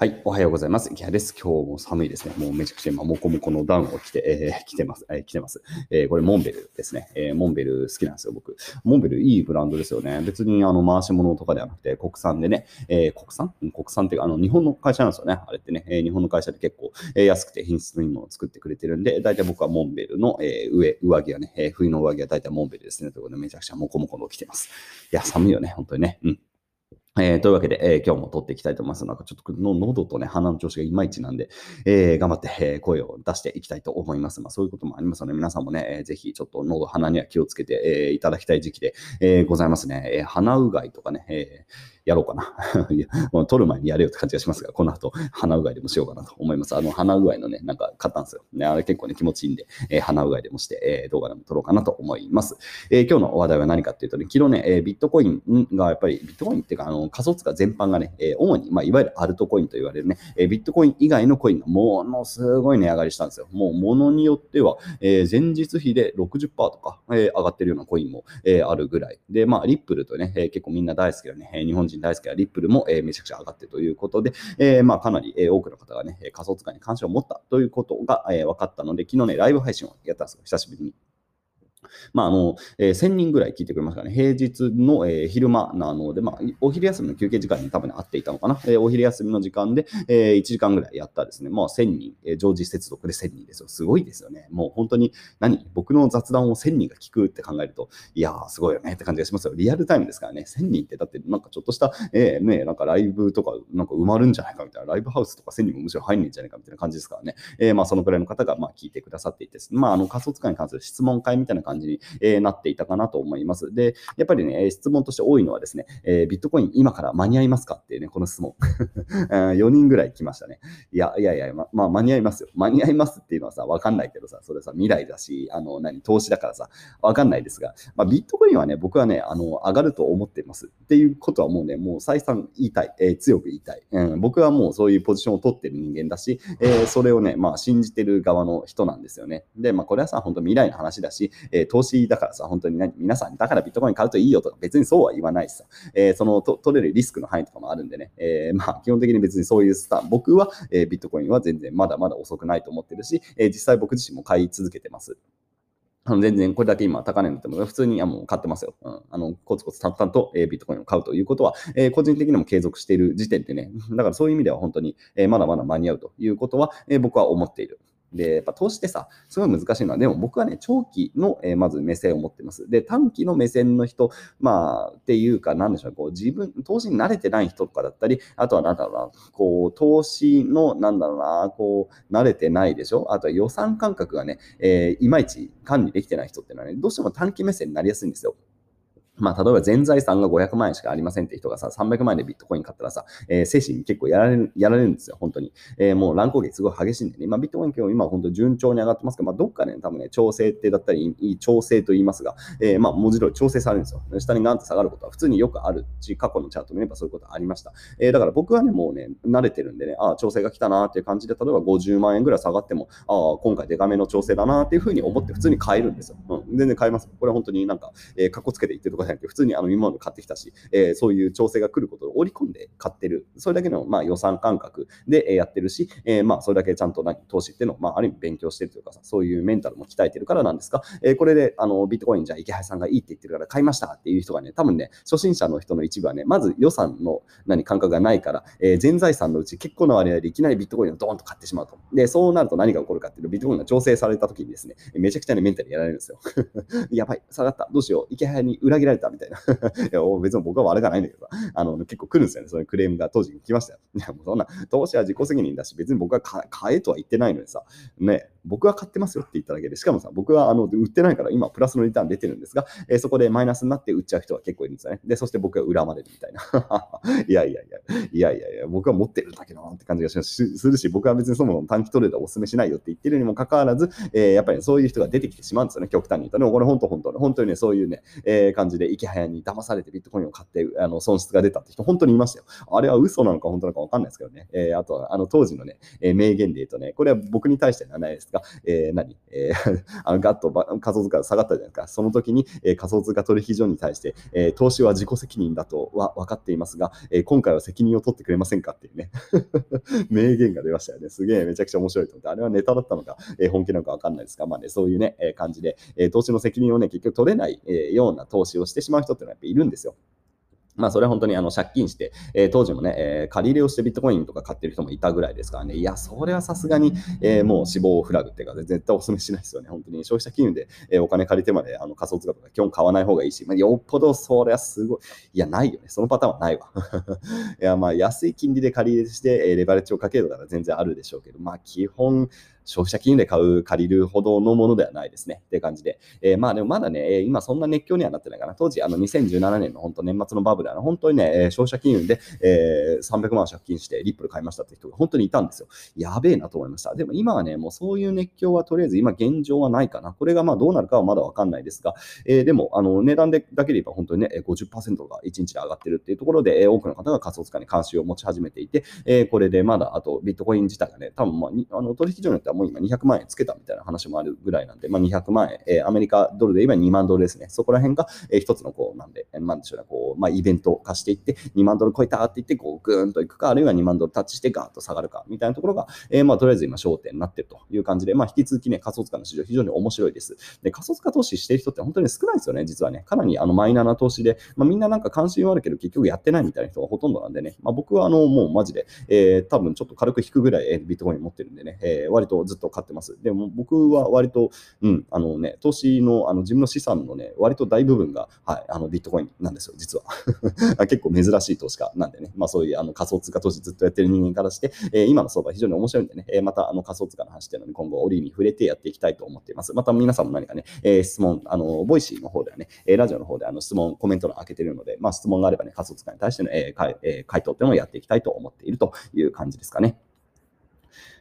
はい、おはようございます。池谷です。今日も寒いですね。もうめちゃくちゃ今、もこもこのダウンを着て、えー、着てます。えー、着てます。えー、これ、モンベルですね。えー、モンベル好きなんですよ、僕。モンベルいいブランドですよね。別に、あの、回し物とかではなくて、国産でね、えー、国産？国産っていうか、あの、日本の会社なんですよね。あれってね、えー、日本の会社で結構、えー、安くて品質のいいものを作ってくれてるんで、大体僕はモンベルの、えー、上、上着はね、えー、冬の上着は大体モンベルですね。ということで、めちゃくちゃもこもこの着てます。いや、寒いよね、本当にね。うん。えー、というわけで、えー、今日も撮っていきたいと思います。なんかちょっとの喉とね、鼻の調子がいまいちなんで、えー、頑張って、え、声を出していきたいと思います。まあそういうこともありますので、皆さんもね、えー、ぜひちょっと喉、鼻には気をつけて、え、いただきたい時期で、え、ございますね。え、鼻うがいとかね、えーやろうかな。いや、もう撮る前にやれよって感じがしますが、この後、鼻うがいでもしようかなと思います。あの、鼻うがいのね、なんか買ったんですよ。ね、あれ結構ね、気持ちいいんで、えー、鼻うがいでもして、えー、動画でも撮ろうかなと思います。えー、今日の話題は何かっていうとね、昨日ね、えー、ビットコインがやっぱり、ビットコインっていうか、あの、仮想通貨全般がね、えー、主に、まあ、いわゆるアルトコインと言われるね、えー、ビットコイン以外のコインがものすごい値上がりしたんですよ。もう、ものによっては、えー、前日比で60%とか、えー、上がってるようなコインも、えー、あるぐらい。で、まあ、リップルとね、えー、結構みんな大好きなね、日本人大好きなリップルも、えめちゃくちゃ上がってということで、えまあ、かなり、え多くの方がね、仮想通貨に関心を持ったということが、え分かったので、昨日ね、ライブ配信をやったんですよ、久しぶりに。まあ、あの、えー、1000人ぐらい聞いてくれますからね、平日の、えー、昼間なので、まあ、お昼休みの休憩時間に多分、ね、合っていたのかな。えー、お昼休みの時間で、えー、1時間ぐらいやったですね、まあ、1000人、えー、常時接続で1000人ですよ。すごいですよね。もう本当に、何？僕の雑談を1000人が聞くって考えると、いやー、すごいよねって感じがしますよ。リアルタイムですからね、1000人ってだって、なんかちょっとした、えー、ね、なんかライブとか、なんか埋まるんじゃないかみたいな、ライブハウスとか1000人もむしろ入んないんじゃないかみたいな感じですからね。えー、まあ、そのくらいの方が、まあ、聞いてくださっていて、まあ、あの、仮想通貨に関する質問会みたいな感じに、え、なっていたかなと思います。で、やっぱりね、質問として多いのはですね、え、ビットコイン今から間に合いますかっていうね、この質問。4人ぐらい来ましたね。いや、いやいや、ま、まあ、間に合いますよ。間に合いますっていうのはさ、わかんないけどさ、それさ、未来だし、あの、何、投資だからさ、わかんないですが、まあ、ビットコインはね、僕はね、あの、上がると思ってます。っていうことはもうね、もう再三言いたい、えー、強く言いたい、うん。僕はもうそういうポジションを取ってる人間だし、えー、それをね、まあ、信じてる側の人なんですよね。で、まあ、これはさ、本当未来の話だし、ー、投資だからさ、本当に何、皆さん、だからビットコイン買うといいよとか、別にそうは言わないしさ、えー、そのと取れるリスクの範囲とかもあるんでね、えー、まあ、基本的に別にそういうスタン、僕は、え、ビットコインは全然まだまだ遅くないと思ってるし、え、実際僕自身も買い続けてます。あの全然これだけ今高値になっても普通にあもう買ってますよ。うん、あのコツコツ淡々と、え、ビットコインを買うということは、えー、個人的にも継続している時点でね、だからそういう意味では本当に、えー、まだまだ間に合うということは、え僕は思っている。で、やっぱ投資ってさ、すごい難しいのは、でも僕はね、長期の、えー、まず目線を持ってます。で、短期の目線の人、まあ、っていうか、なんでしょう、こう、自分、投資に慣れてない人とかだったり、あとはなんだろうな、こう、投資の、なんだろうな、こう、慣れてないでしょ？あとは予算感覚がね、えー、いまいち管理できてない人っていうのはね、どうしても短期目線になりやすいんですよ。まあ、例えば全財産が500万円しかありませんって人がさ、300万円でビットコイン買ったらさ、えー、精神結構やられる、やられるんですよ、本当に。えー、もう乱高下すごい激しいんでね。まあ、ビットコイン今日今本当順調に上がってますけど、まあ、どっかね、多分ね、調整ってだったり、いい調整と言いますが、えー、まあ、文字通り調整されるんですよ。下にガンと下がることは普通によくあるし、過去のチャート見ればそういうことありました。えー、だから僕はね、もうね、慣れてるんでね、ああ、調整が来たなっていう感じで、例えば50万円ぐらい下がっても、ああ、今回デカめの調整だなっていうふうに思って普通に買えるんですよ。うん、全然買えます。これ本当になんか、えー、かっこつけて言ってるとかじゃなくて、普通にあの今もの買ってきたし、えー、そういう調整が来ることを織り込んで買ってる。それだけの、まあ、予算感覚でやってるし、えー、まあ、それだけちゃんと何投資っていうのを、まあ、ある意味勉強してるというかさ、そういうメンタルも鍛えてるからなんですが、えー、これで、あの、ビットコインじゃ池原さんがいいって言ってるから買いましたっていう人がね、多分ね、初心者の人の一部はね、まず予算の何感覚がないから、えー、全財産のうち結構な割合でいきなりビットコインをドーンと買ってしまうと。で、そうなると何が起こるかっていうと、ビットコインが調整された時にですね、めちゃくちゃね、メンタルやられるんですよ。やばい、下がった、どうしよう、池原に裏切られたみたいな。いや別に僕は悪くないんだけど あの、結構来るんですよね。そういうクレームが当時に来ましたよ。いや、もうそんな、投資は自己責任だし、別に僕は買えとは言ってないのにさ、ね、僕は買ってますよって言っただけで、しかもさ、僕はあの売ってないから今プラスのリターン出てるんですが、えー、そこでマイナスになって売っちゃう人は結構いるんですよね。で、そして僕は恨まれるみたいな。いやいやいや、いやいやいや、僕は持ってるだけどって感じがするし、僕は別にそもそも短期トレードをお勧めしないよって言ってるにもかかわらず、えー、やっぱりそういう人が出てきてしまうんですよね、極端に言うとね。これ本当本当本当にね、そういうね、えー、感じで、池早に騙されてビットコインを買って、あの損失が出たって人、本当にいましたよ。あれは嘘なのか本当なのか分かんないですけどね。えー、あとは、あの当時のね、え名言で言うとね、これは僕に対してはないですが、か、えー、何、えー、あのガッと仮想通貨が下がったじゃないですか。その時に、えー、仮想通貨取引所に対して、えー、投資は自己責任だとは分かっていますが、えー、今回は責任を取ってくれませんかっていうね、名言が出ましたよね。すげえめちゃくちゃ面白いと思って、あれはネタだったのか、えー、本気なのか分かんないですが、まあね、そういうね、えー、感じで、えー、投資の責任をね、結局取れない、えー、ような投資をしてしまう人っていうのはやっぱいるんですよ。まあ、それは本当にあの借金して、えー、当時もね、えー、借り入れをしてビットコインとか買ってる人もいたぐらいですからね、いや、それはさすがに、えー、もう死亡フラグっていうか、絶対お勧めしないですよね。本当に消費者金融で、えお金借りてまであの仮想通貨とか基本買わない方がいいし、まあ、よっぽどそれはすごい、いや、ないよね。そのパターンはないわ。いや、まあ、安い金利で借り入れして、えレバレッジをかけるとか全然あるでしょうけど、まあ、基本、消費者金融で買う、借りるほどのものではないですね。っていう感じで。えー、まあでもまだね、今そんな熱狂にはなってないかな。当時、あの2017年の本当年末のバブル、あの本当にね、消費者金融で、えー、300万借金してリップル買いましたって人が本当にいたんですよ。やべえなと思いました。でも今はね、もうそういう熱狂はとりあえず今現状はないかな。これがまあどうなるかはまだわかんないですが、えー、でもあの値段でだけで言えば本当にね、50%が1日で上がってるっていうところで、多くの方が仮想通貨に関心を持ち始めていて、えー、これでまだあとビットコイン自体がね、多分まあ、あの取引所によってはもう今200万円つけたみたいな話もあるぐらいなんで、まあ、200万円、えー、アメリカドルで言えば2万ドルですね。そこら辺が、えー、一つのこう、なんで、なんでしょうね、こう、まあ、イベント化していって、2万ドル超えたって言って、こう、ぐーんといくか、あるいは2万ドルタッチしてガーッと下がるか、みたいなところが、えー、まあ、とりあえず今焦点になってるという感じで、まあ、引き続きね、仮想通貨の市場非常に面白いです。で、仮想通貨投資してる人って本当に少ないですよね、実はね。かなりあのマイナーな投資で、まあ、みんななんか関心はあるけど、結局やってないみたいな人がほとんどなんでね、まあ、僕はあの、もうマジで、えー、多分ちょっと軽く引くぐらい、えー、ビットコイン持ってるんでね、えー、割とずっと買ってます。でも僕は割と、うん、あのね、投資の、あの自分の資産のね、割と大部分が、はい、あのビットコインなんですよ、実は。結構珍しい投資家なんでね、まあそういうあの仮想通貨投資ずっとやってる人間からして、えー、今の相場非常に面白いんでね、えー、またあの仮想通貨の話っていうのに今後折に触れてやっていきたいと思っています。また皆さんも何かね、えー、質問、あの、 Voicy の方ではね、えラジオの方であの質問、コメント欄開けてるので、まあ質問があればね、仮想通貨に対しての、えーえ、回答っていうのをやっていきたいと思っているという感じですかね。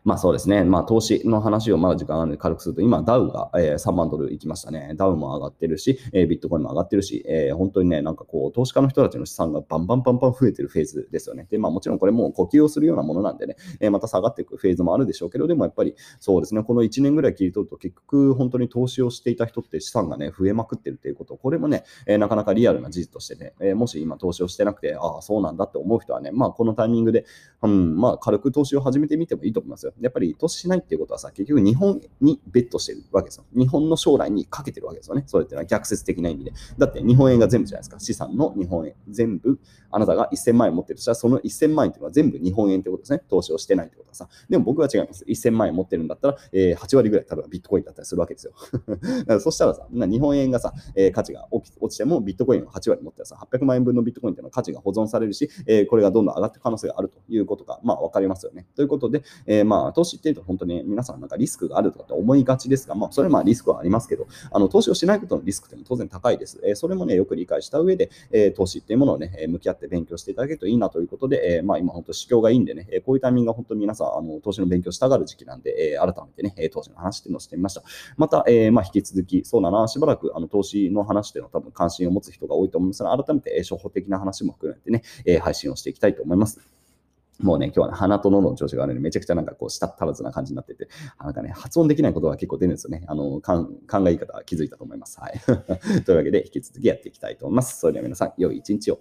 まあそうですね、まあ投資の話をまだ時間あるので軽くすると、今ダウが、えー、3万ドルいきましたね。ダウも上がってるし、えー、ビットコインも上がってるし、えー、本当にね、なんかこう、投資家の人たちの資産がバンバンバンバン増えてるフェーズですよね。で、まあもちろんこれも呼吸をするようなものなんでね、えー、また下がっていくフェーズもあるでしょうけど、でもやっぱりそうですね、この1年ぐらい切り取ると結局本当に投資をしていた人って資産がね、増えまくってるっていうこと、これもね、えー、なかなかリアルな事実としてね、えー、もし今投資をしてなくて、ああ、そうなんだって思う人はね、まあこのタイミングで、うん、まあ軽く投資を始めてみてもいいと思いますよ。やっぱり投資しないっていうことはさ、結局日本にベットしてるわけですよ。日本の将来にかけてるわけですよね。それっていうのは逆説的な意味で。だって日本円が全部じゃないですか。資産の日本円。全部、あなたが1000万円持ってるとしたら、その1000万円っていうのは全部日本円ってことですね。投資をしてないってことはさ。でも僕は違います。1000万円持ってるんだったら、えー、8割ぐらい、例えばビットコインだったりするわけですよ。そしたらさ、日本円がさ、えー、価値が落ちてもビットコインを8割持ってらさ、800万円分のビットコインっていうのは価値が保存されるし、えー、これがどんどん上がっていく可能性があるということが、まあ分かりますよね。ということで、えー、まあ投資っていうと本当に皆さんなんかリスクがあるとかって思いがちですが、まあ、それはまあリスクはありますけど、あの投資をしないことのリスクっていうのは当然高いです。えー、それもね、よく理解した上で、えー、投資っていうものをね、向き合って勉強していただけるといいなということで、えー、まあ今本当市況がいいんでね、こういうタイミングが本当に皆さん、あの投資の勉強したがる時期なんで、えー、改めてね、投資の話っていうのをしてみました。また、えー、まあ引き続き、そうだな、しばらくあの投資の話っていうのは多分関心を持つ人が多いと思いますので、改めて、え処方的な話も含めてね、え配信をしていきたいと思います。もうね、今日は、ね、鼻と喉の調子が悪いので、めちゃくちゃなんかこう、舌足らずな感じになってて、なんかね、発音できないことが結構出るんですよね。あの、考え方は気づいたと思います。はい。というわけで、引き続きやっていきたいと思います。それでは皆さん、良い一日を。